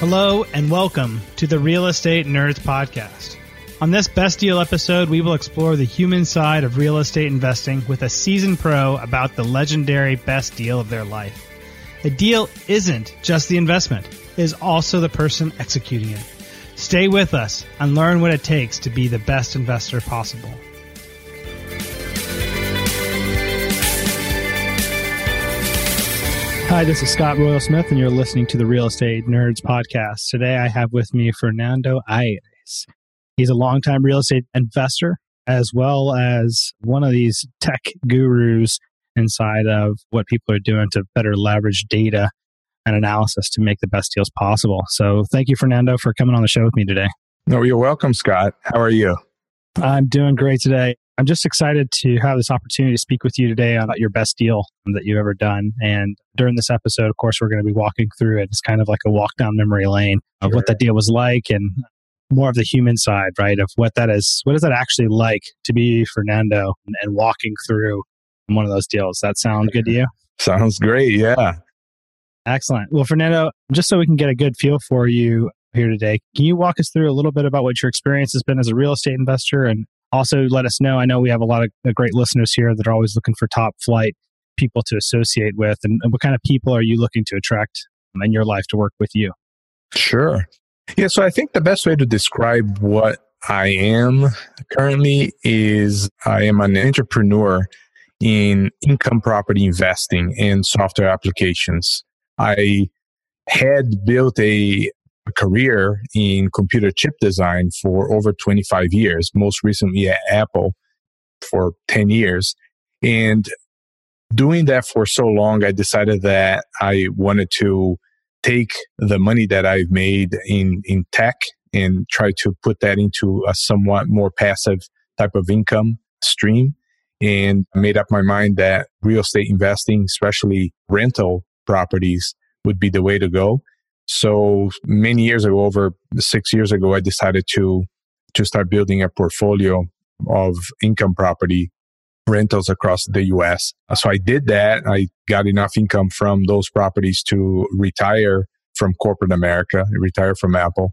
Hello and welcome to the Real Estate Nerds Podcast. On this Best Deal episode, we will explore the human side of real estate investing with a seasoned pro about the legendary best deal of their life. A deal isn't just the investment, it is also the person executing it. Stay with us and learn what it takes to be the best investor possible. Hi, this is Scott Royal Smith, and you're listening to the Real Estate Nerds podcast. Today, I have with me Fernando Aires. He's a longtime real estate investor, as well as one of these tech gurus inside of what people are doing to better leverage data and analysis to make the best deals possible. So, thank you, Fernando, for coming on the show with me today. No, you're welcome, Scott. How are you? I'm doing great today. I'm just excited to have this opportunity to speak with you today on your best deal that you've ever done. And during this episode, of course, we're going to be walking through it. It's kind of like a walk down memory lane of sure. what that deal was like and more of the human side, right? Of what that is, what is that actually like to be Fernando and, and walking through one of those deals? That sound good to you? Sounds great. Yeah. Excellent. Well, Fernando, just so we can get a good feel for you here today, can you walk us through a little bit about what your experience has been as a real estate investor and also, let us know. I know we have a lot of uh, great listeners here that are always looking for top flight people to associate with. And, what kind of people are you looking to attract in your life to work with you? Sure. Yeah. So I think the best way to describe what I am currently is I am an entrepreneur in income property investing and software applications. I had built a career in computer chip design for over 25 years, most recently at Apple for 10 years. And doing that for so long, I decided that I wanted to take the money that I've made in, in tech and try to put that into a somewhat more passive type of income stream and made up my mind that real estate investing, especially rental properties, would be the way to go. So many years ago, over six years ago, I decided to to start building a portfolio of income property rentals across the US. So I did that. I got enough income from those properties to retire from corporate America, retire from Apple.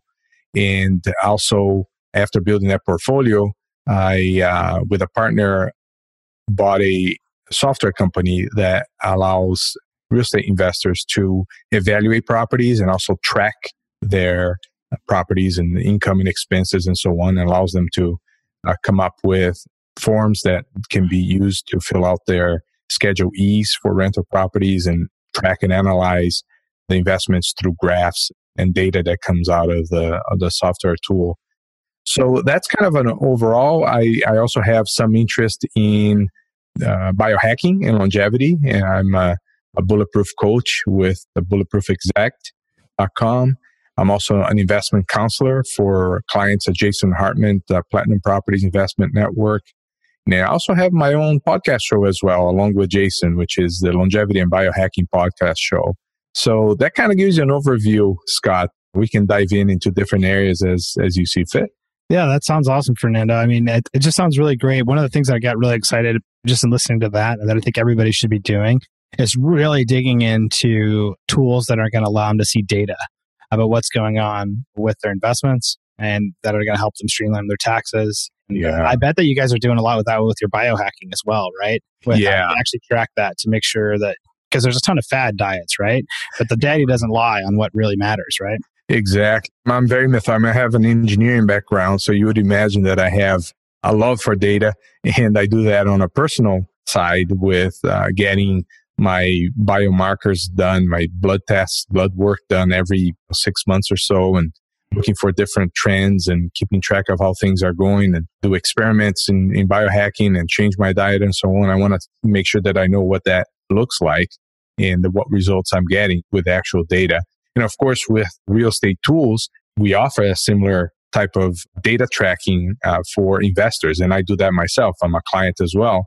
And also, after building that portfolio, I, uh, with a partner, bought a software company that allows real estate investors to evaluate properties and also track their properties and the income and expenses and so on and allows them to uh, come up with forms that can be used to fill out their schedule e's for rental properties and track and analyze the investments through graphs and data that comes out of the of the software tool. So that's kind of an overall i i also have some interest in uh, biohacking and longevity and i'm uh, a bulletproof coach with the bulletproofexec.com. I'm also an investment counselor for clients at Jason Hartman, Platinum Properties Investment Network. And I also have my own podcast show as well, along with Jason, which is the Longevity and Biohacking Podcast Show. So that kind of gives you an overview, Scott. We can dive in into different areas as as you see fit. Yeah, that sounds awesome, Fernando. I mean, it, it just sounds really great. One of the things I got really excited just in listening to that, that I think everybody should be doing is really digging into tools that are going to allow them to see data about what's going on with their investments and that are going to help them streamline their taxes. Yeah. I bet that you guys are doing a lot with that with your biohacking as well, right? With yeah. actually track that to make sure that because there's a ton of fad diets, right? But the daddy doesn't lie on what really matters, right? Exactly. I'm very methodical. I have an engineering background, so you would imagine that I have a love for data, and I do that on a personal side with uh, getting my biomarkers done, my blood tests, blood work done every six months or so, and looking for different trends and keeping track of how things are going and do experiments in, in biohacking and change my diet and so on. I want to make sure that I know what that looks like and what results I'm getting with actual data. And of course, with real estate tools, we offer a similar type of data tracking uh, for investors. And I do that myself. I'm a client as well.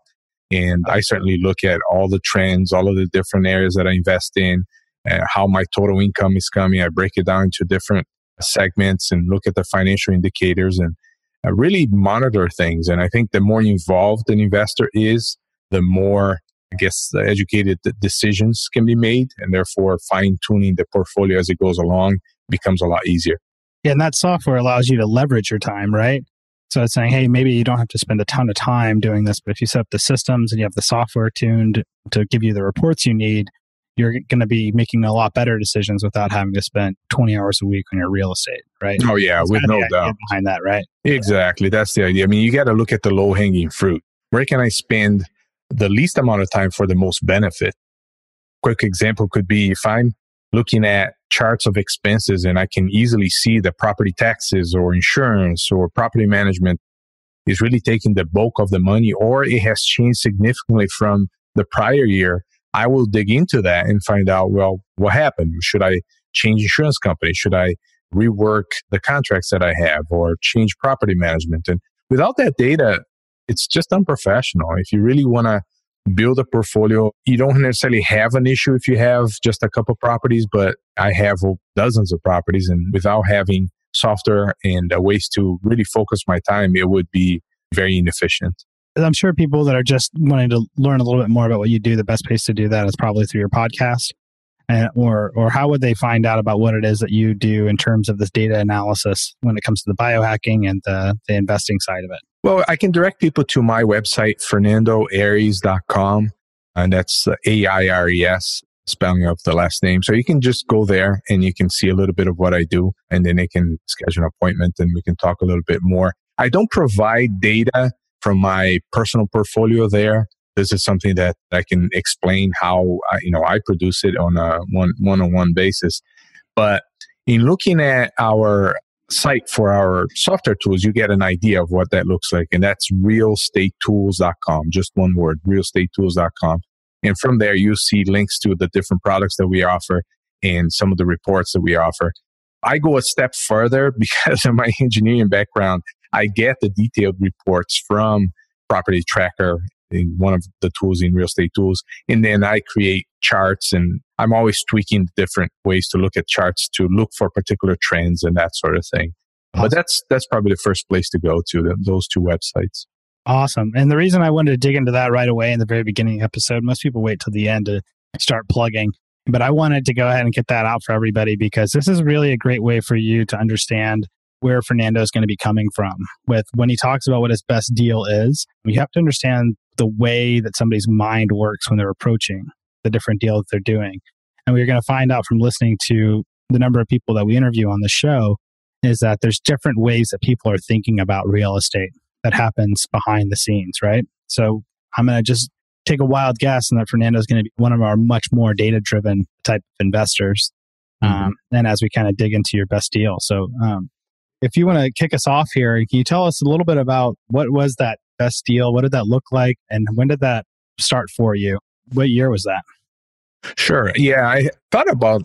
And I certainly look at all the trends, all of the different areas that I invest in, uh, how my total income is coming. I break it down into different segments and look at the financial indicators and uh, really monitor things. And I think the more involved an investor is, the more, I guess, educated decisions can be made and therefore fine tuning the portfolio as it goes along becomes a lot easier. Yeah, and that software allows you to leverage your time, right? So it's saying, hey, maybe you don't have to spend a ton of time doing this, but if you set up the systems and you have the software tuned to give you the reports you need, you're going to be making a lot better decisions without having to spend 20 hours a week on your real estate, right? Oh, yeah, That's with no doubt. Behind that, right? Exactly. That's the idea. I mean, you got to look at the low hanging fruit. Where can I spend the least amount of time for the most benefit? Quick example could be if I'm looking at charts of expenses and I can easily see the property taxes or insurance or property management is really taking the bulk of the money or it has changed significantly from the prior year, I will dig into that and find out, well, what happened? Should I change insurance company? Should I rework the contracts that I have or change property management? And without that data, it's just unprofessional. If you really want to build a portfolio, you don't necessarily have an issue if you have just a couple properties, but I have dozens of properties and without having software and uh, ways to really focus my time, it would be very inefficient. I'm sure people that are just wanting to learn a little bit more about what you do, the best place to do that is probably through your podcast. Or, or how would they find out about what it is that you do in terms of this data analysis when it comes to the biohacking and the, the investing side of it? Well, I can direct people to my website, fernandoaires.com. And that's A I R E S, spelling of the last name. So you can just go there and you can see a little bit of what I do. And then they can schedule an appointment and we can talk a little bit more. I don't provide data from my personal portfolio there. This is something that I can explain how I, you know I produce it on a one one on one basis. But in looking at our site for our software tools, you get an idea of what that looks like, and that's realestatetools.com. Just one word, realestatetools.com. And from there, you see links to the different products that we offer and some of the reports that we offer. I go a step further because of my engineering background. I get the detailed reports from Property Tracker, one of the tools in Real Estate Tools, and then I create charts and I'm always tweaking different ways to look at charts to look for particular trends and that sort of thing. Awesome. But that's that's probably the first place to go to those two websites. Awesome. And the reason I wanted to dig into that right away in the very beginning episode, most people wait till the end to start plugging. But I wanted to go ahead and get that out for everybody because this is really a great way for you to understand where Fernando is going to be coming from. With when he talks about what his best deal is, you have to understand the way that somebody's mind works when they're approaching the different deal that they're doing. And we're going to find out from listening to the number of people that we interview on the show is that there's different ways that people are thinking about real estate that happens behind the scenes, right? So I'm going to just take a wild guess and that Fernando is going to be one of our much more data driven type of investors. Mm-hmm. Um, and as we kind of dig into your best deal. So, um, if you want to kick us off here, can you tell us a little bit about what was that best deal? What did that look like? And when did that start for you? What year was that? Sure. Yeah, I thought about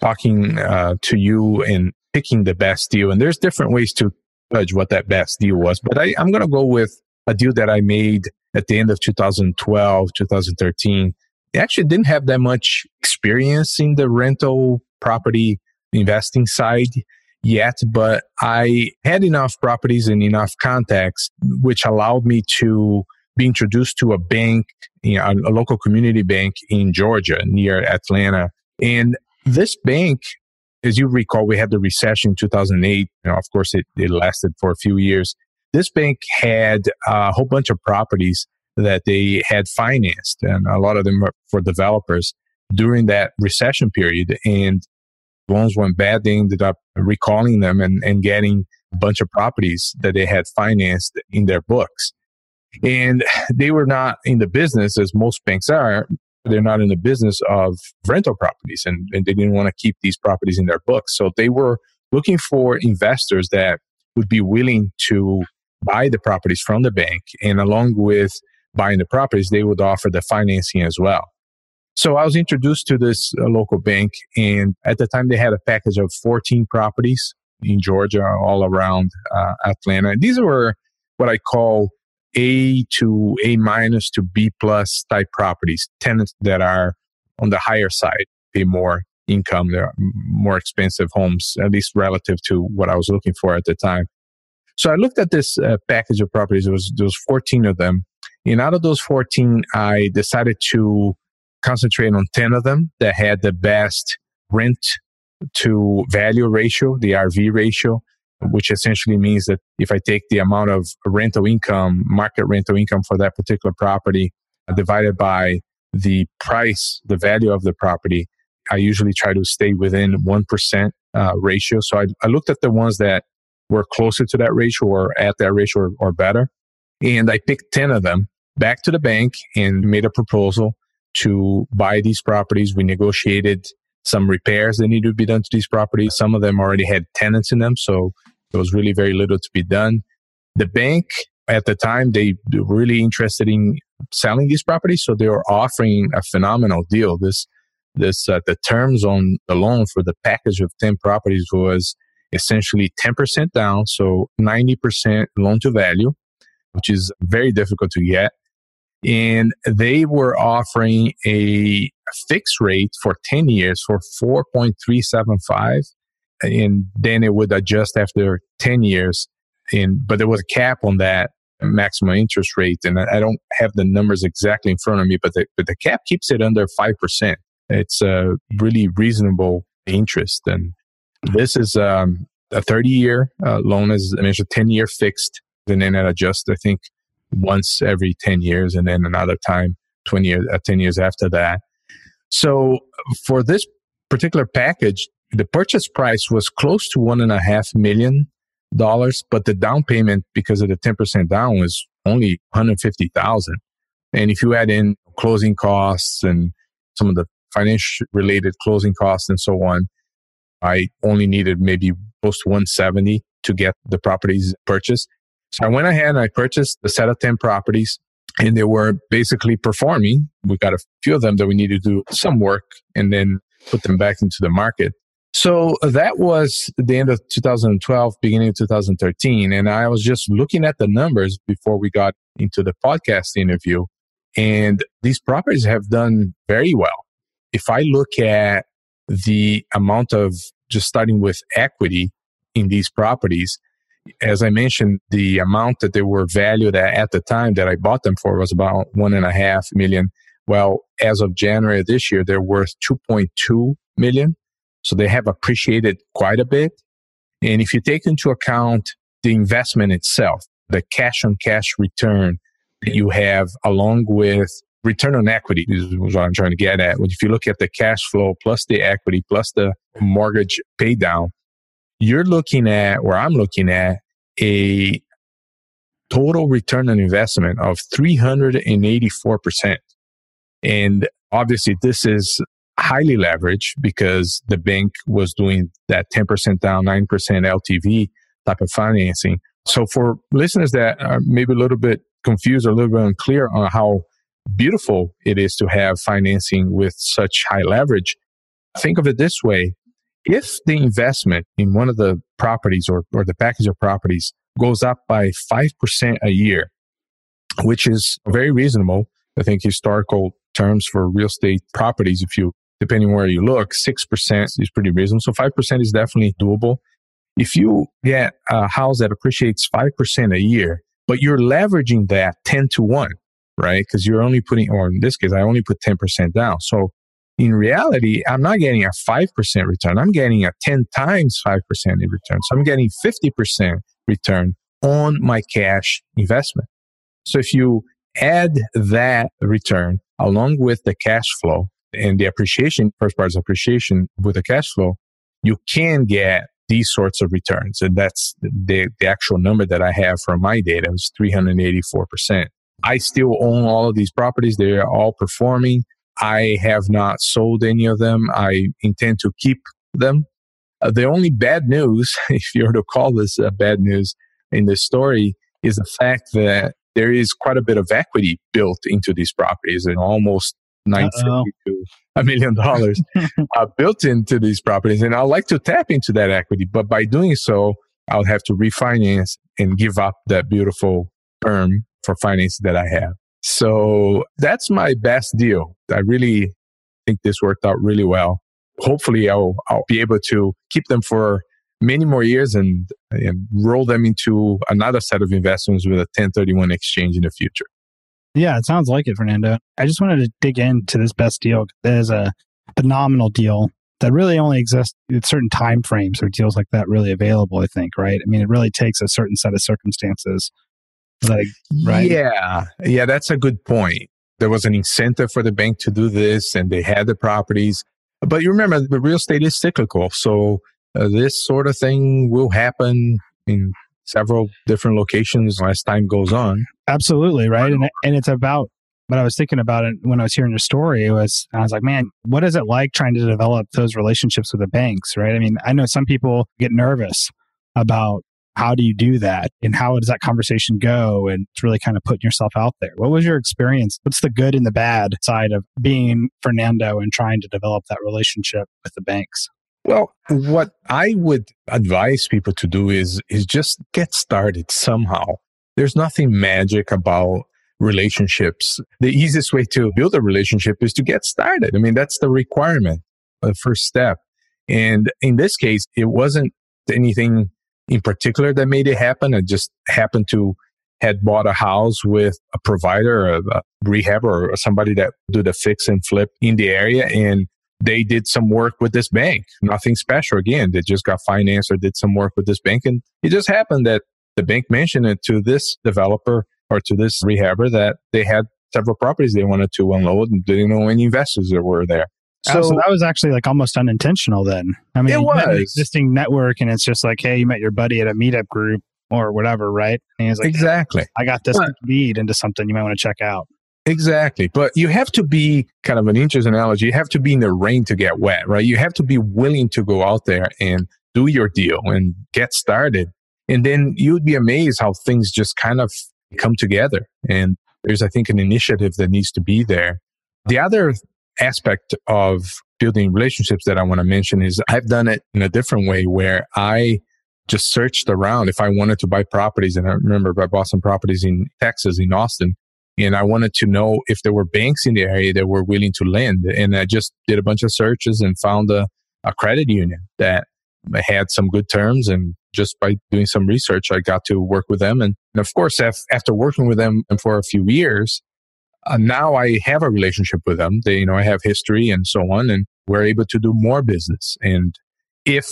talking uh, to you and picking the best deal. And there's different ways to judge what that best deal was. But I, I'm going to go with a deal that I made at the end of 2012, 2013. I actually didn't have that much experience in the rental property investing side yet, but I had enough properties and enough contacts, which allowed me to be introduced to a bank, you know, a local community bank in Georgia near Atlanta. And this bank, as you recall, we had the recession in 2008. You know, of course, it, it lasted for a few years. This bank had a whole bunch of properties that they had financed, and a lot of them were for developers during that recession period. And loans went bad. They ended up recalling them and, and getting a bunch of properties that they had financed in their books. And they were not in the business, as most banks are, they're not in the business of rental properties and, and they didn't want to keep these properties in their books. So they were looking for investors that would be willing to buy the properties from the bank. And along with buying the properties, they would offer the financing as well. So I was introduced to this uh, local bank, and at the time they had a package of 14 properties in Georgia, all around uh, Atlanta. These were what I call A to A minus to B plus type properties, tenants that are on the higher side, pay more income, they're more expensive homes, at least relative to what I was looking for at the time. So I looked at this uh, package of properties. Was there was 14 of them, and out of those 14, I decided to concentrate on 10 of them that had the best rent to value ratio, the RV ratio, which essentially means that if I take the amount of rental income, market rental income for that particular property, divided by the price, the value of the property, I usually try to stay within 1% uh, ratio. So I, I, looked at the ones that were closer to that ratio or at that ratio or, or better. And I picked 10 of them back to the bank and made a proposal to buy these properties. We negotiated some repairs that needed to be done to these properties. Some of them already had tenants in them. So there was really very little to be done. The bank at the time, they were really interested in selling these properties. So they were offering a phenomenal deal. This, this, uh, the terms on the loan for the package of 10 properties was essentially 10% down. So 90% loan to value, which is very difficult to get. And they were offering a fixed rate for 10 years for 4.375. And then it would adjust after 10 years. And, but there was a cap on that maximum interest rate. And I don't have the numbers exactly in front of me, but the, but the cap keeps it under 5%. It's a really reasonable interest. And this is um, a 30 year uh, loan, as I mentioned, 10 year fixed. And then it adjusts, I think, once every 10 years and then another time 20 years, uh, 10 years after that. So for this particular package, the purchase price was close to one and a half million dollars, but the down payment because of the 10% down was only 150,000. And if you add in closing costs and some of the financial related closing costs and so on, I only needed maybe close to 170 to get the properties purchased. So I went ahead and I purchased a set of 10 properties and they were basically performing. We got a few of them that we needed to do some work and then put them back into the market. So that was the end of 2012, beginning of 2013. And I was just looking at the numbers before we got into the podcast interview. And these properties have done very well. If I look at the amount of just starting with equity in these properties, as I mentioned, the amount that they were valued at, at the time that I bought them for was about one and a half million. Well, as of January this year, they're worth 2.2 million. So they have appreciated quite a bit. And if you take into account the investment itself, the cash on cash return that you have along with return on equity is what I'm trying to get at. If you look at the cash flow plus the equity plus the mortgage pay down, you're looking at, or I'm looking at, a total return on investment of 384%. And obviously, this is highly leveraged because the bank was doing that 10% down, 9% LTV type of financing. So, for listeners that are maybe a little bit confused or a little bit unclear on how beautiful it is to have financing with such high leverage, think of it this way if the investment in one of the properties or, or the package of properties goes up by 5% a year, which is very reasonable, I think historical terms for real estate properties, if you, depending where you look, 6% is pretty reasonable. So 5% is definitely doable. If you get a house that appreciates 5% a year, but you're leveraging that 10 to 1, right? Because you're only putting, or in this case, I only put 10% down. So in reality, I'm not getting a 5% return. I'm getting a 10 times 5% in return. So I'm getting 50% return on my cash investment. So if you add that return along with the cash flow and the appreciation, first part is appreciation with the cash flow, you can get these sorts of returns. And that's the, the actual number that I have from my data is 384%. I still own all of these properties. They are all performing. I have not sold any of them. I intend to keep them. Uh, the only bad news, if you were to call this uh, bad news in this story, is the fact that there is quite a bit of equity built into these properties and almost 950 to a million dollars uh, built into these properties. And I'd like to tap into that equity, but by doing so, I'll have to refinance and give up that beautiful term for finance that I have. So that's my best deal. I really think this worked out really well. Hopefully, I'll, I'll be able to keep them for many more years and, and roll them into another set of investments with a 1031 exchange in the future. Yeah, it sounds like it, Fernando. I just wanted to dig into this best deal. Is a phenomenal deal. that really only exists at certain time frames or deals like that really available, I think, right? I mean, it really takes a certain set of circumstances. Like, right? Yeah. Yeah, that's a good point. There was an incentive for the bank to do this and they had the properties. But you remember, the real estate is cyclical. So uh, this sort of thing will happen in several different locations as time goes on. Absolutely, right? And and it's about but I was thinking about it when I was hearing your story. It was I was like, man, what is it like trying to develop those relationships with the banks, right? I mean, I know some people get nervous about how do you do that and how does that conversation go and it's really kind of putting yourself out there. What was your experience? What's the good and the bad side of being Fernando and trying to develop that relationship with the banks? Well, what I would advise people to do is is just get started somehow. There's nothing magic about relationships. The easiest way to build a relationship is to get started. I mean, that's the requirement, the first step. And in this case, it wasn't anything in particular that made it happen. It just happened to had bought a house with a provider, a, a rehab or somebody that do the fix and flip in the area. And they did some work with this bank. Nothing special. Again, they just got financed or did some work with this bank. And it just happened that the bank mentioned it to this developer or to this rehabber that they had several properties they wanted to unload and didn't know any investors that were there. So, oh, so, that was actually like almost unintentional then. I mean, it was an existing network and it's just like, hey, you met your buddy at a meetup group or whatever, right? And he's like, exactly. Hey, I got this but, lead into something you might want to check out. Exactly. But you have to be kind of an interesting analogy. You have to be in the rain to get wet, right? You have to be willing to go out there and do your deal and get started. And then you'd be amazed how things just kind of come together. And there's, I think, an initiative that needs to be there. The other aspect of building relationships that I want to mention is I've done it in a different way where I just searched around if I wanted to buy properties. And I remember I bought some properties in Texas, in Austin. And I wanted to know if there were banks in the area that were willing to lend. And I just did a bunch of searches and found a, a credit union that had some good terms and just by doing some research, I got to work with them. And, and of course, after working with them for a few years, uh, now I have a relationship with them. They, you know, I have history and so on, and we're able to do more business. And if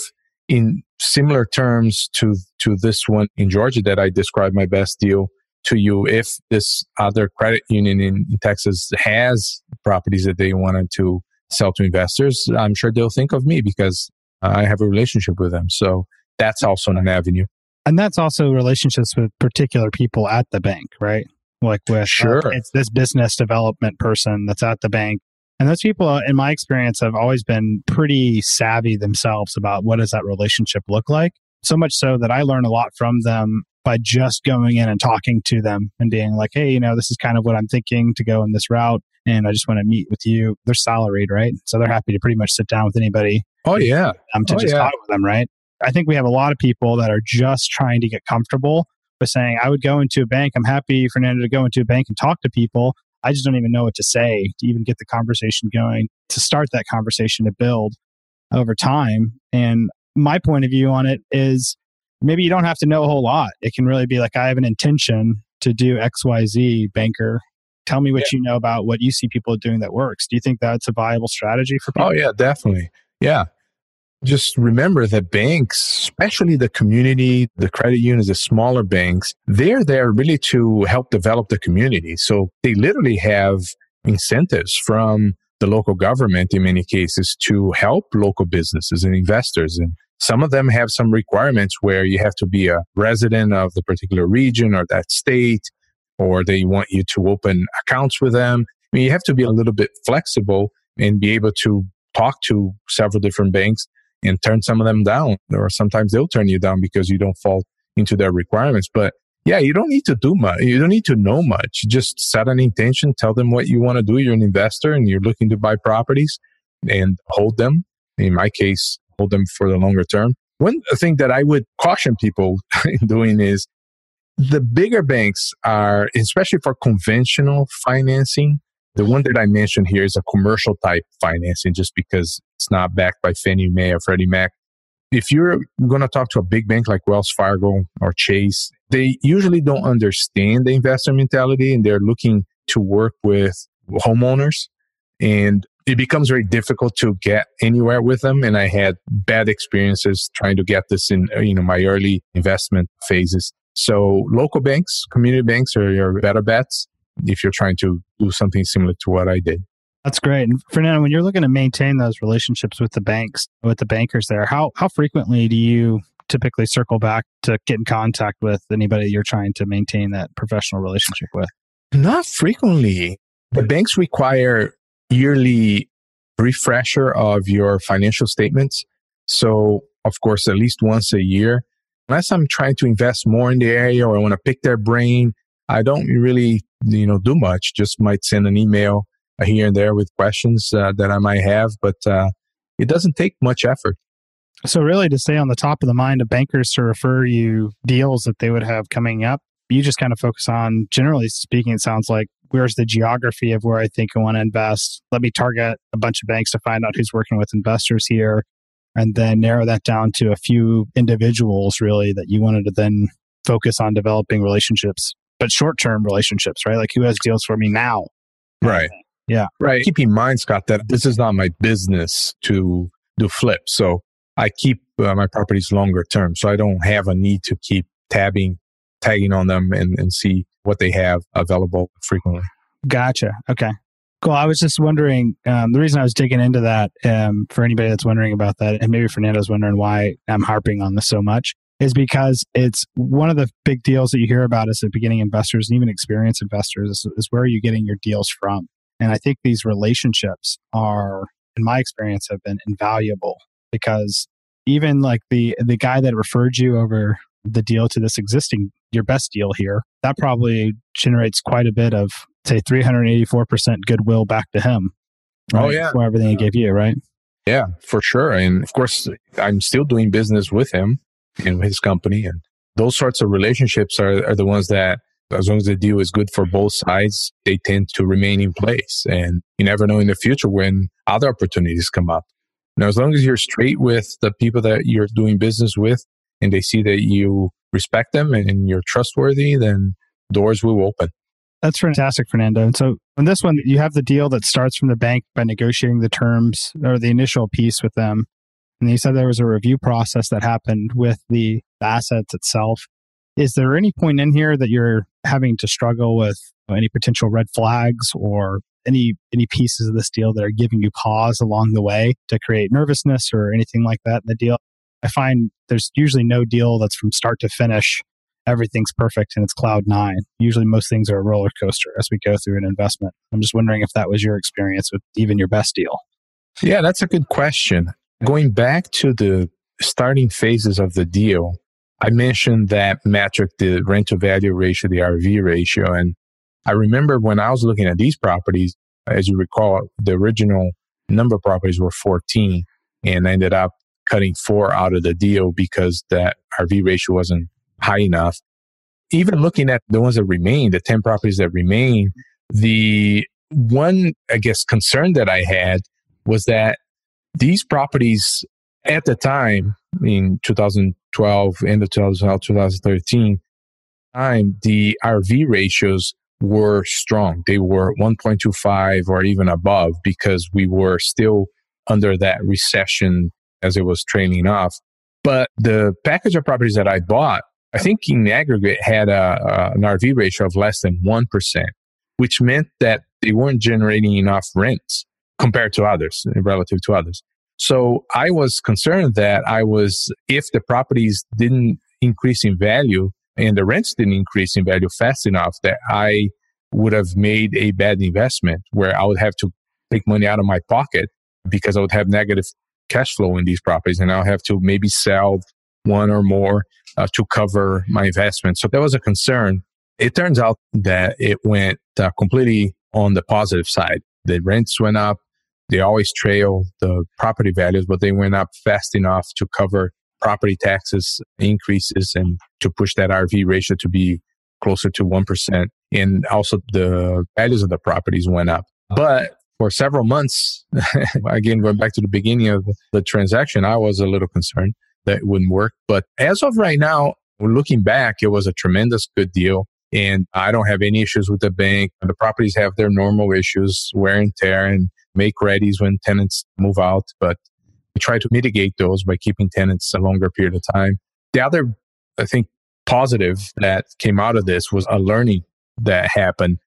in similar terms to, to this one in Georgia that I described my best deal to you, if this other credit union in, in Texas has properties that they wanted to sell to investors, I'm sure they'll think of me because I have a relationship with them. So that's also an avenue. And that's also relationships with particular people at the bank, right? Like with uh, sure. Uh, it's this business development person that's at the bank. And those people, uh, in my experience, have always been pretty savvy themselves about what does that relationship look like. So much so that I learn a lot from them by just going in and talking to them and being like, hey, you know, this is kind of what I'm thinking to go in this route. And I just want to meet with you. They're salaried, right? So they're happy to pretty much sit down with anybody. Oh, yeah. Um, to oh, just yeah. talk with them, right? I think we have a lot of people that are just trying to get comfortable with saying, I would go into a bank. I'm happy, Fernando, to go into a bank and talk to people. I just don't even know what to say to even get the conversation going, to start that conversation to build over time. And my point of view on it is maybe you don't have to know a whole lot. It can really be like, I have an intention to do XYZ, banker. Tell me what yeah. you know about what you see people doing that works. Do you think that's a viable strategy for oh, people? Oh, yeah, definitely. Yeah just remember that banks, especially the community, the credit unions, the smaller banks, they're there really to help develop the community. So they literally have incentives from the local government in many cases to help local businesses and investors. And some of them have some requirements where you have to be a resident of the particular region or that state, or they want you to open accounts with them. I mean, you have to be a little bit flexible and be able to talk to several different banks and turn some of them down. Or sometimes they'll turn you down because you don't fall into their requirements. But yeah, you don't need to do much. You don't need to know much. Just set an intention, tell them what you want to do. You're an investor and you're looking to buy properties and hold them. In my case, hold them for the longer term. One thing that I would caution people in doing is the bigger banks are, especially for conventional financing, the one that I mentioned here is a commercial type financing just because it's not backed by Fannie Mae or Freddie Mac. If you're going to talk to a big bank like Wells Fargo or Chase, they usually don't understand the investor mentality and they're looking to work with homeowners. And it becomes very difficult to get anywhere with them. And I had bad experiences trying to get this in, you know, my early investment phases. So local banks, community banks are your better bets if you're trying to do something similar to what I did. That's great. And Fernando, when you're looking to maintain those relationships with the banks, with the bankers there, how how frequently do you typically circle back to get in contact with anybody you're trying to maintain that professional relationship with? Not frequently. The banks require yearly refresher of your financial statements. So, of course, at least once a year. Unless I'm trying to invest more in the area or I want to pick their brain, I don't really, you know, do much. Just might send an email here and there with questions uh, that I might have, but uh, it doesn't take much effort. So, really, to stay on the top of the mind of bankers to refer you deals that they would have coming up, you just kind of focus on, generally speaking, it sounds like where's the geography of where I think I want to invest. Let me target a bunch of banks to find out who's working with investors here, and then narrow that down to a few individuals really that you wanted to then focus on developing relationships, but short term relationships, right? Like who has deals for me now? Right. Yeah. Right. Keep in mind, Scott, that this is not my business to do flips. So I keep uh, my properties longer term. So I don't have a need to keep tabbing, tagging on them and, and see what they have available frequently. Gotcha. Okay. Cool. I was just wondering, um, the reason I was digging into that, um, for anybody that's wondering about that, and maybe Fernando's wondering why I'm harping on this so much, is because it's one of the big deals that you hear about as the beginning investors and even experienced investors is, is where are you getting your deals from? And I think these relationships are, in my experience, have been invaluable because even like the the guy that referred you over the deal to this existing your best deal here that probably generates quite a bit of say 384% goodwill back to him oh, right? oh yeah. for everything he gave you right? Yeah for sure. And of course i'm still doing business with him and his company and those sorts of relationships are, are the ones that as long as the deal is good for both sides, they tend to remain in place. And you never know in the future when other opportunities come up. Now, as long as you're straight with the people that you're doing business with and they see that you respect them and you're trustworthy, then doors will open. That's fantastic, Fernando. And so on this one, you have the deal that starts from the bank by negotiating the terms or the initial piece with them. And you said there was a review process that happened with the assets itself. Is there any point in here that you're having to struggle with any potential red flags or any any pieces of this deal that are giving you pause along the way to create nervousness or anything like that in the deal? I find there's usually no deal that's from start to finish everything's perfect and it's cloud nine. Usually most things are a roller coaster as we go through an investment. I'm just wondering if that was your experience with even your best deal. Yeah, that's a good question. Going back to the starting phases of the deal, I mentioned that metric, the rent to value ratio, the RV ratio. And I remember when I was looking at these properties, as you recall, the original number of properties were 14 and I ended up cutting four out of the deal because that RV ratio wasn't high enough. Even looking at the ones that remain, the 10 properties that remain, the one, I guess, concern that I had was that these properties at the time in 2012, end of 2012, 2013, time, the RV ratios were strong. They were 1.25 or even above because we were still under that recession as it was trailing off. But the package of properties that I bought, I think in the aggregate had a, a, an RV ratio of less than 1%, which meant that they weren't generating enough rents compared to others, relative to others. So I was concerned that I was, if the properties didn't increase in value and the rents didn't increase in value fast enough, that I would have made a bad investment where I would have to take money out of my pocket because I would have negative cash flow in these properties and I'll have to maybe sell one or more uh, to cover my investment. So that was a concern. It turns out that it went uh, completely on the positive side. The rents went up, they always trail the property values, but they went up fast enough to cover property taxes increases and to push that RV ratio to be closer to 1%. And also the values of the properties went up. But for several months, again, going back to the beginning of the transaction, I was a little concerned that it wouldn't work. But as of right now, looking back, it was a tremendous good deal. And I don't have any issues with the bank. The properties have their normal issues, wear and tear, and make readies when tenants move out, but we try to mitigate those by keeping tenants a longer period of time. The other, I think, positive that came out of this was a learning that happened.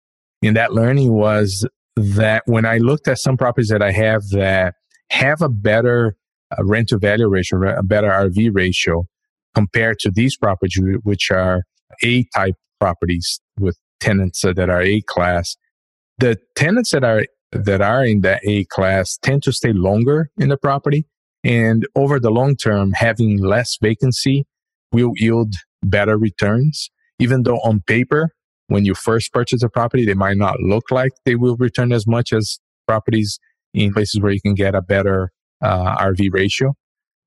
And that learning was that when I looked at some properties that I have that have a better uh, rent to value ratio, a better RV ratio compared to these properties, which are A type properties with tenants that are A class, the tenants that are that are in the A class tend to stay longer in the property. And over the long term, having less vacancy will yield better returns, even though on paper, when you first purchase a property, they might not look like they will return as much as properties in places where you can get a better uh, RV ratio.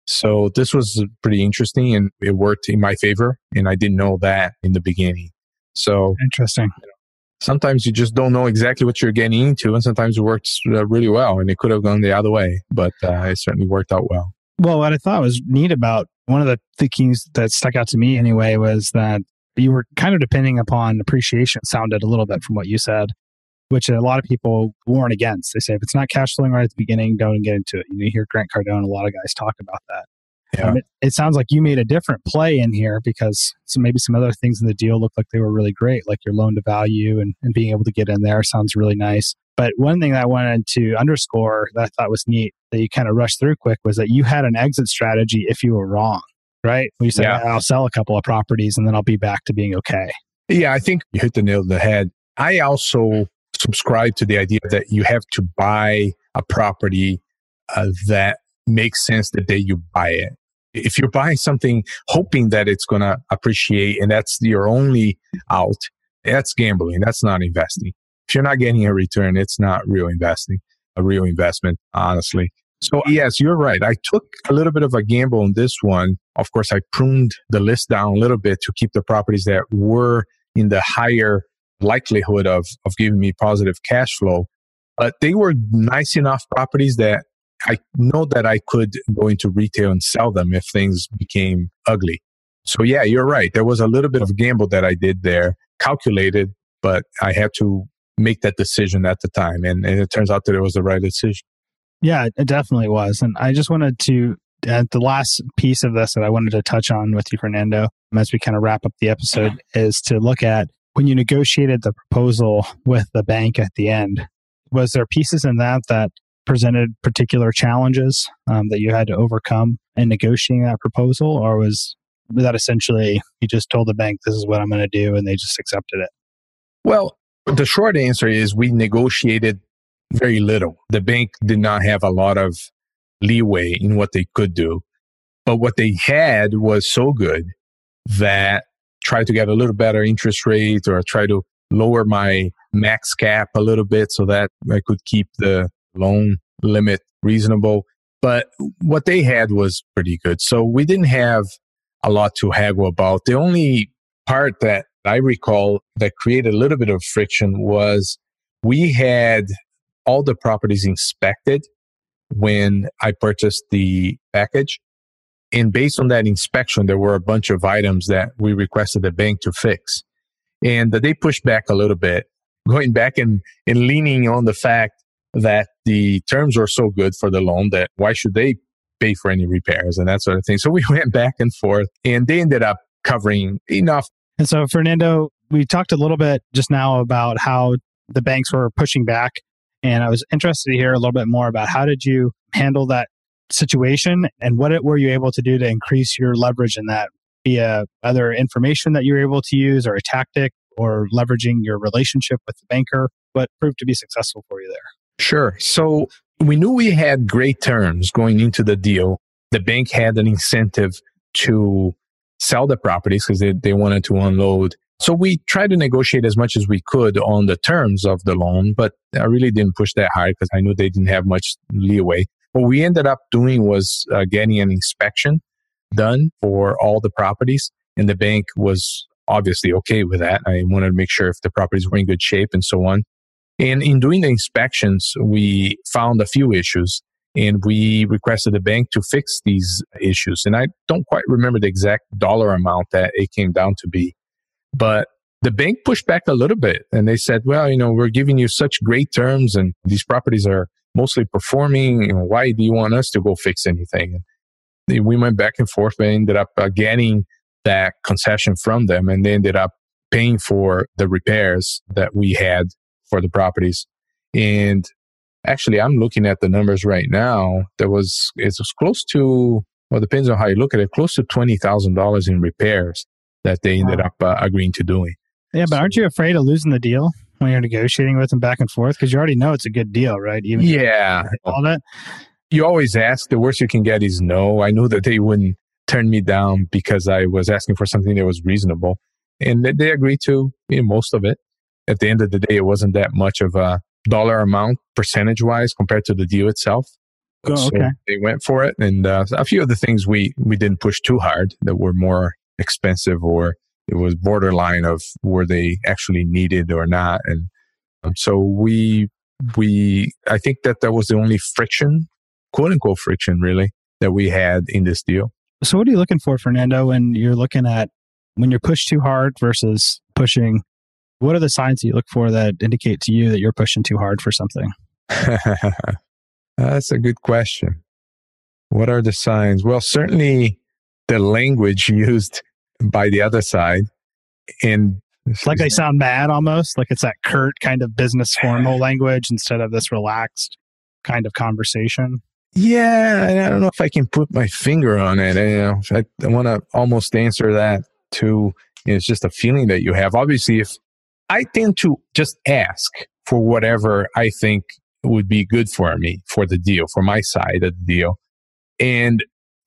So this was pretty interesting and it worked in my favor. And I didn't know that in the beginning. So interesting. You know, sometimes you just don't know exactly what you're getting into, and sometimes it works uh, really well, and it could have gone the other way, but uh, it certainly worked out well. Well, what I thought was neat about one of the things that stuck out to me anyway was that you were kind of depending upon appreciation. Sounded a little bit from what you said, which a lot of people warn against. They say if it's not cash flowing right at the beginning, don't get into it. You hear Grant Cardone, a lot of guys talk about that. Yeah. Um, it, it, sounds like you made a different play in here because so maybe some other things in the deal looked like they were really great, like your loan to value and, and being able to get in there sounds really nice. But one thing that I wanted to underscore that I thought was neat that you kind of rushed through quick was that you had an exit strategy if you were wrong, right? When you said, yeah. I'll sell a couple of properties and then I'll be back to being okay. Yeah, I think you hit the nail on the head. I also subscribe to the idea that you have to buy a property uh, that makes sense the day you buy it if you're buying something hoping that it's going to appreciate and that's your only out, that's gambling. That's not investing. If you're not getting a return, it's not real investing, a real investment, honestly. So yes, you're right. I took a little bit of a gamble on this one. Of course, I pruned the list down a little bit to keep the properties that were in the higher likelihood of, of giving me positive cash flow. But they were nice enough properties that I know that I could go into retail and sell them if things became ugly. So yeah, you're right. There was a little bit of gamble that I did there, calculated, but I had to make that decision at the time. And, and it turns out that it was the right decision. Yeah, it definitely was. And I just wanted to at the last piece of this that I wanted to touch on with you, Fernando, as we kind of wrap up the episode, is to look at when you negotiated the proposal with the bank at the end. Was there pieces in that that presented particular challenges um, that you had to overcome in negotiating that proposal, or was that essentially you just told the bank this is what I'm going to do and they just accepted it? Well, the short answer is we negotiated very little. The bank did not have a lot of leeway in what they could do, but what they had was so good that try to get a little better interest rate or try to lower my max cap a little bit so that I could keep the loan limit reasonable. But what they had was pretty good. So we didn't have a lot to haggle about. The only part that I recall that created a little bit of friction was we had all the properties inspected when I purchased the package. And based on that inspection, there were a bunch of items that we requested the bank to fix. And they pushed back a little bit, going back and, and leaning on the fact that the terms were so good for the loan that why should they pay for any repairs and that sort of thing. So we went back and forth and they ended up covering enough. And so, Fernando, we talked a little bit just now about how the banks were pushing back. And I was interested to hear a little bit more about how did you handle that situation and what it, were you able to do to increase your leverage in that via other information that you were able to use or a tactic or leveraging your relationship with the banker? What proved to be successful for you there? Sure. So we knew we had great terms going into the deal. The bank had an incentive to sell the properties because they, they wanted to unload. So we tried to negotiate as much as we could on the terms of the loan, but I really didn't push that hard because I knew they didn't have much leeway. What we ended up doing was uh, getting an inspection done for all the properties, and the bank was obviously okay with that. I wanted to make sure if the properties were in good shape and so on. And in doing the inspections, we found a few issues and we requested the bank to fix these issues. And I don't quite remember the exact dollar amount that it came down to be, but the bank pushed back a little bit and they said, well, you know, we're giving you such great terms and these properties are mostly performing. Why do you want us to go fix anything? And we went back and forth, but ended up uh, getting that concession from them, and they ended up paying for the repairs that we had for the properties. And actually, I'm looking at the numbers right now. There was it's close to well, depends on how you look at it, close to twenty thousand dollars in repairs that they ended wow. up uh, agreeing to doing. Yeah, but aren't you afraid of losing the deal when you're negotiating with them back and forth? Because you already know it's a good deal, right? Even yeah, all that. You always ask. The worst you can get is no. I knew that they wouldn't turn me down because I was asking for something that was reasonable, and they agreed to you know, most of it. At the end of the day, it wasn't that much of a dollar amount percentage wise compared to the deal itself. Oh, so okay. they went for it, and uh, a few of the things we we didn't push too hard that were more expensive or it was borderline of were they actually needed or not and um, so we we i think that that was the only friction quote unquote friction really that we had in this deal so what are you looking for fernando when you're looking at when you're pushed too hard versus pushing what are the signs that you look for that indicate to you that you're pushing too hard for something that's a good question what are the signs well certainly the language used by the other side. And like they sound mad almost, like it's that curt kind of business formal language instead of this relaxed kind of conversation. Yeah, I don't know if I can put my finger on it. I, you know, I, I want to almost answer that too. It's just a feeling that you have. Obviously, if I tend to just ask for whatever I think would be good for me for the deal, for my side of the deal. And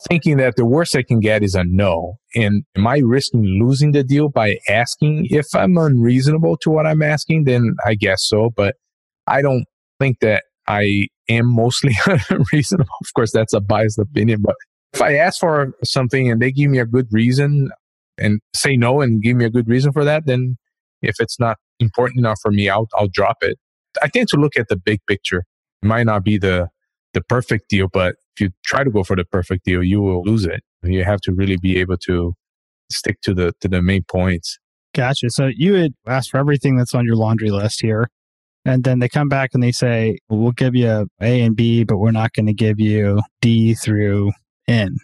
thinking that the worst I can get is a no. And am I risking losing the deal by asking? If I'm unreasonable to what I'm asking, then I guess so. But I don't think that I am mostly unreasonable. Of course, that's a biased opinion. But if I ask for something and they give me a good reason and say no and give me a good reason for that, then if it's not important enough for me, I'll, I'll drop it. I tend to look at the big picture. It might not be the the perfect deal, but if you try to go for the perfect deal, you will lose it. You have to really be able to stick to the to the main points. Gotcha. So you had asked for everything that's on your laundry list here. And then they come back and they say, well, we'll give you A and B, but we're not going to give you D through N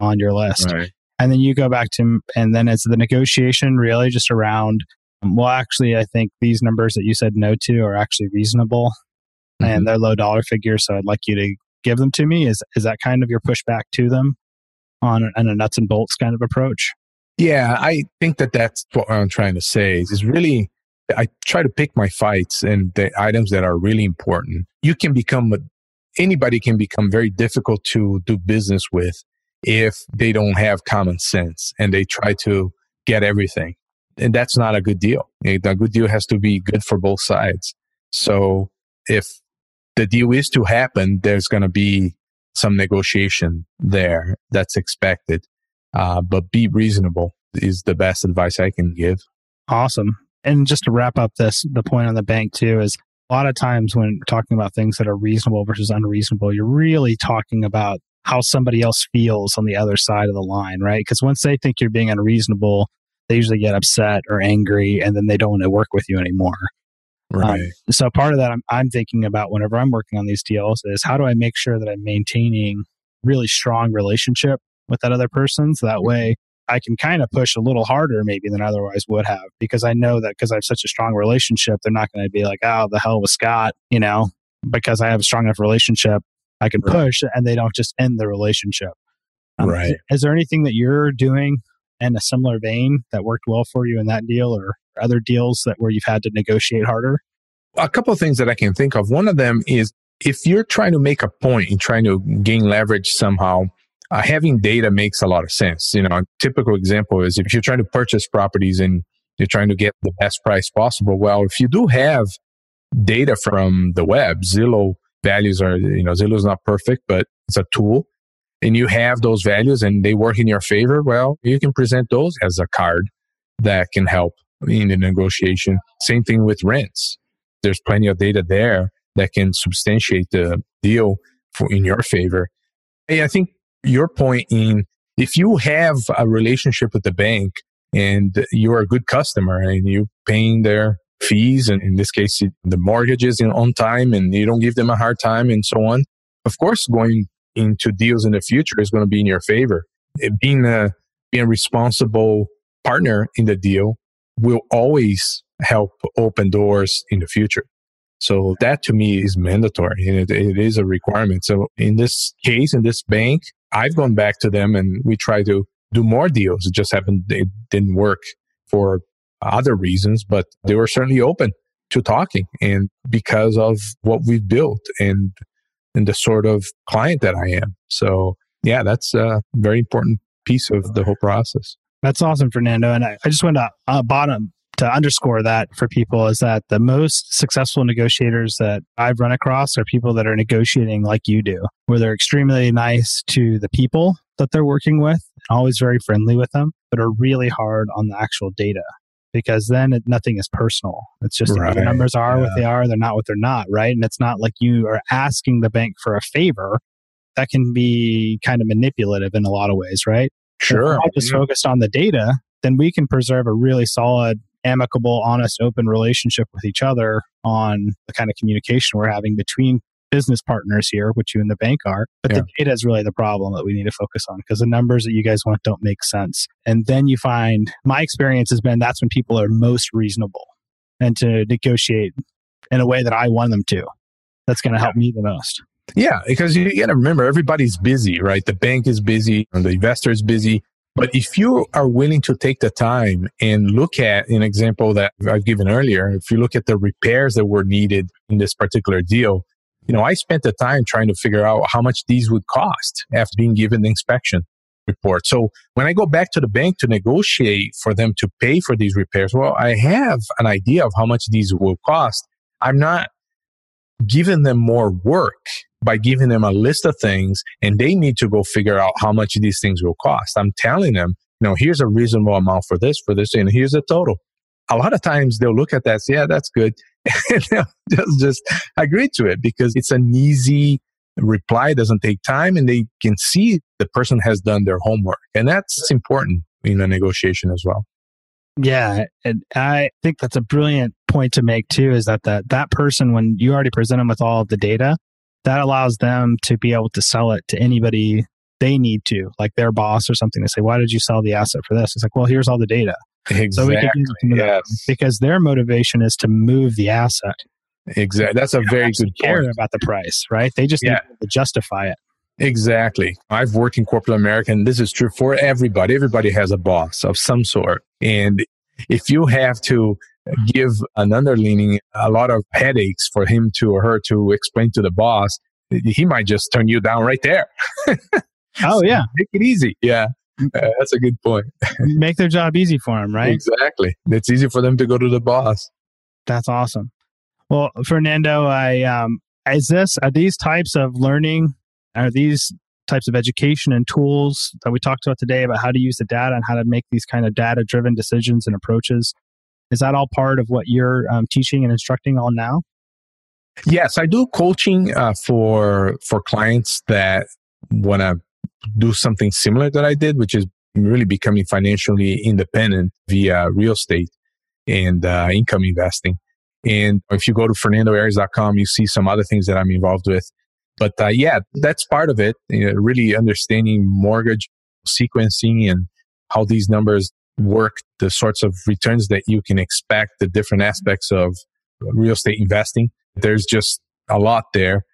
on your list. Right. And then you go back to, and then it's the negotiation really just around, well, actually, I think these numbers that you said no to are actually reasonable mm-hmm. and they're low dollar figures. So I'd like you to give them to me? Is is that kind of your pushback to them on, on a nuts and bolts kind of approach? Yeah, I think that that's what I'm trying to say. Is really I try to pick my fights and the items that are really important. You can become a, anybody can become very difficult to do business with if they don't have common sense and they try to get everything. And that's not a good deal. A good deal has to be good for both sides. So if the deal is to happen, there's going to be some negotiation there that's expected. Uh, but be reasonable is the best advice I can give. Awesome. And just to wrap up this, the point on the bank too is a lot of times when talking about things that are reasonable versus unreasonable, you're really talking about how somebody else feels on the other side of the line, right? Because once they think you're being unreasonable, they usually get upset or angry and then they don't want to work with you anymore. Um, right. Um, so part of that I'm, I'm thinking about whenever I'm working on these deals is how do I make sure that I'm maintaining really strong relationship with that other person so that mm-hmm. way I can kind of push a little harder maybe than otherwise would have because I know that because I have such a strong relationship, they're not going to be like, oh, the hell with Scott, you know, because I have a strong enough relationship, I can right. push and they don't just end the relationship. Um, right. Is, is there anything that you're doing in a similar vein that worked well for you in that deal or other deals that where you've had to negotiate harder? A couple of things that I can think of. One of them is if you're trying to make a point and trying to gain leverage somehow, uh, having data makes a lot of sense. You know, a typical example is if you're trying to purchase properties and you're trying to get the best price possible. Well, if you do have data from the web, Zillow values are, you know, Zillow is not perfect, but it's a tool and you have those values and they work in your favor. Well, you can present those as a card that can help in the negotiation. Same thing with rents. There's plenty of data there that can substantiate the deal for, in your favor. Hey, I think your point in if you have a relationship with the bank and you're a good customer and you're paying their fees. And in this case, the mortgages in on time and you don't give them a hard time and so on. Of course, going into deals in the future is going to be in your favor. It being a, being a responsible partner in the deal will always help open doors in the future. So that to me is mandatory and it, it is a requirement. So in this case, in this bank, I've gone back to them and we try to do more deals. It just happened, it didn't work for other reasons, but they were certainly open to talking and because of what we've built and, and the sort of client that I am. So yeah, that's a very important piece of the whole process. That's awesome, Fernando. And I, I just want to uh, bottom to underscore that for people is that the most successful negotiators that I've run across are people that are negotiating like you do, where they're extremely nice to the people that they're working with, always very friendly with them, but are really hard on the actual data because then it, nothing is personal. It's just right. the numbers are yeah. what they are, they're not what they're not, right? And it's not like you are asking the bank for a favor. That can be kind of manipulative in a lot of ways, right? Sure. If just mm-hmm. focused on the data, then we can preserve a really solid amicable, honest, open relationship with each other on the kind of communication we're having between business partners here, which you and the bank are. But yeah. the data is really the problem that we need to focus on because the numbers that you guys want don't make sense. And then you find my experience has been that's when people are most reasonable and to negotiate in a way that I want them to. That's going to help yeah. me the most. Yeah, because you got to remember everybody's busy, right? The bank is busy, the investor is busy. But if you are willing to take the time and look at an example that I've given earlier, if you look at the repairs that were needed in this particular deal, you know, I spent the time trying to figure out how much these would cost after being given the inspection report. So when I go back to the bank to negotiate for them to pay for these repairs, well, I have an idea of how much these will cost. I'm not giving them more work by giving them a list of things and they need to go figure out how much these things will cost. I'm telling them, you know, here's a reasonable amount for this, for this, and here's the total. A lot of times they'll look at that, say, yeah, that's good. and they'll just, agree to it because it's an easy reply, doesn't take time, and they can see the person has done their homework. And that's important in a negotiation as well. Yeah, and I think that's a brilliant point to make too. Is that that that person, when you already present them with all of the data, that allows them to be able to sell it to anybody they need to, like their boss or something. to say, "Why did you sell the asset for this?" It's like, "Well, here's all the data." Exactly. So we can use some of yes. because their motivation is to move the asset. Exactly. That's a very good care point. about the price, right? They just yeah. need to justify it. Exactly. I've worked in corporate America, and this is true for everybody. Everybody has a boss of some sort. And if you have to give an underleaning a lot of headaches for him to or her to explain to the boss, he might just turn you down right there. oh, yeah. Make it easy. Yeah. Uh, that's a good point. Make their job easy for them, right? Exactly. It's easy for them to go to the boss. That's awesome. Well, Fernando, I um, is this are these types of learning are these types of education and tools that we talked about today about how to use the data and how to make these kind of data driven decisions and approaches is that all part of what you're um, teaching and instructing on now? Yes, I do coaching uh, for for clients that want to do something similar that I did, which is really becoming financially independent via real estate and uh, income investing. And if you go to fernandoaires.com, you see some other things that I'm involved with. But uh, yeah, that's part of it. You know, really understanding mortgage sequencing and how these numbers work, the sorts of returns that you can expect, the different aspects of real estate investing. There's just a lot there.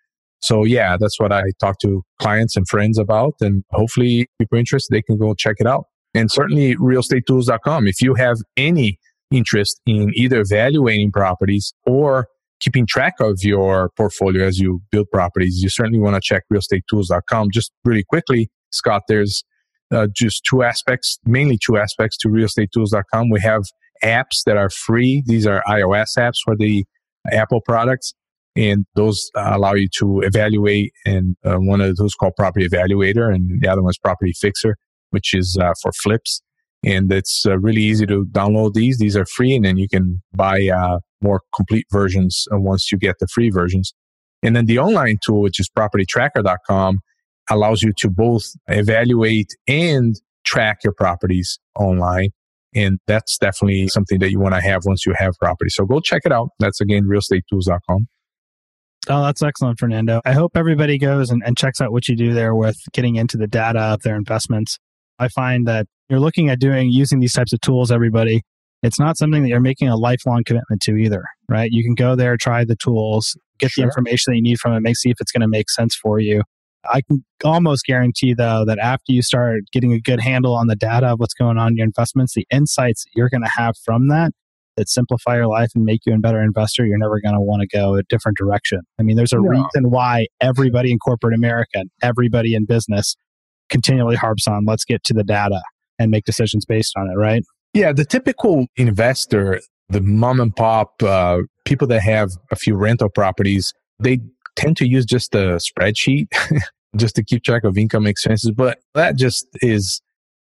So yeah, that's what I talk to clients and friends about. And hopefully people interested, they can go check it out. And certainly realestatetools.com. If you have any interest in either evaluating properties or keeping track of your portfolio as you build properties, you certainly want to check realestatetools.com. Just really quickly, Scott, there's uh, just two aspects, mainly two aspects to realestatetools.com. We have apps that are free. These are iOS apps for the Apple products. And those allow you to evaluate, and uh, one of those called Property Evaluator, and the other one is Property Fixer, which is uh, for flips. And it's uh, really easy to download these. These are free, and then you can buy uh, more complete versions once you get the free versions. And then the online tool, which is propertytracker.com, allows you to both evaluate and track your properties online. And that's definitely something that you want to have once you have property. So go check it out. That's again, realestatetools.com. Oh, that's excellent, Fernando. I hope everybody goes and, and checks out what you do there with getting into the data of their investments. I find that you're looking at doing using these types of tools, everybody. It's not something that you're making a lifelong commitment to either, right? You can go there, try the tools, get sure. the information that you need from it, make see if it's going to make sense for you. I can almost guarantee though that after you start getting a good handle on the data of what's going on in your investments, the insights you're going to have from that that simplify your life and make you a better investor, you're never going to want to go a different direction. I mean, there's a no. reason why everybody in corporate America, everybody in business continually harps on let's get to the data and make decisions based on it, right? Yeah, the typical investor, the mom and pop, uh, people that have a few rental properties, they tend to use just a spreadsheet just to keep track of income expenses. But that just is,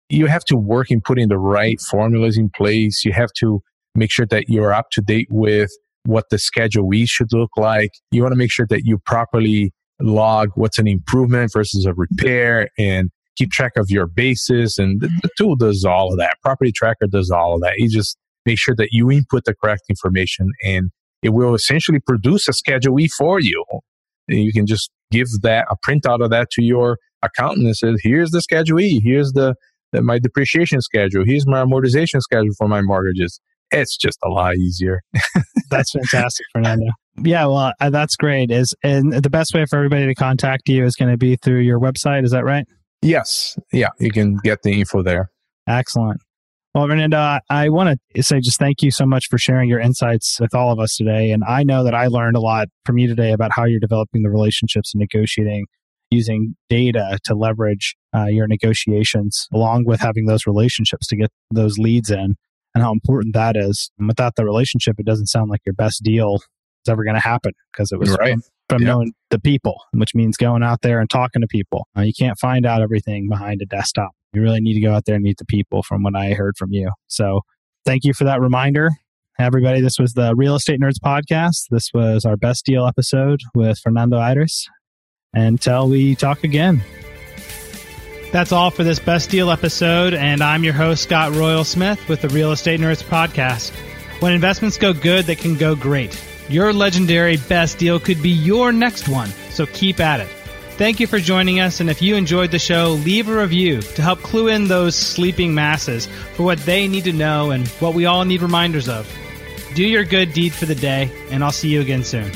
you have to work in putting the right formulas in place. You have to make sure that you're up to date with what the schedule we should look like. You want to make sure that you properly log what's an improvement versus a repair and keep track of your basis. And the, the tool does all of that. Property tracker does all of that. You just make sure that you input the correct information and it will essentially produce a schedule E for you. You can just give that a printout of that to your accountant and says, here's the schedule E, here's the, the my depreciation schedule, here's my amortization schedule for my mortgages. It's just a lot easier. that's fantastic, Fernando. Yeah, well, uh, that's great. Is and the best way for everybody to contact you is going to be through your website. Is that right? Yes. Yeah, you can get the info there. Excellent. Well, Fernando, I want to say just thank you so much for sharing your insights with all of us today. And I know that I learned a lot from you today about how you're developing the relationships and negotiating using data to leverage uh, your negotiations, along with having those relationships to get those leads in, and how important that is. And without the relationship, it doesn't sound like your best deal is ever going to happen because it was right. from, from yep. knowing the people, which means going out there and talking to people. Uh, you can't find out everything behind a desktop. You really need to go out there and meet the people from what I heard from you. So thank you for that reminder. Everybody, this was the Real Estate Nerds podcast. This was our best deal episode with Fernando Aires. Until we talk again. That's all for this best deal episode, and I'm your host, Scott Royal Smith, with the Real Estate Nerds podcast. When investments go good, they can go great. Your legendary best deal could be your next one, so keep at it. Thank you for joining us, and if you enjoyed the show, leave a review to help clue in those sleeping masses for what they need to know and what we all need reminders of. Do your good deed for the day, and I'll see you again soon.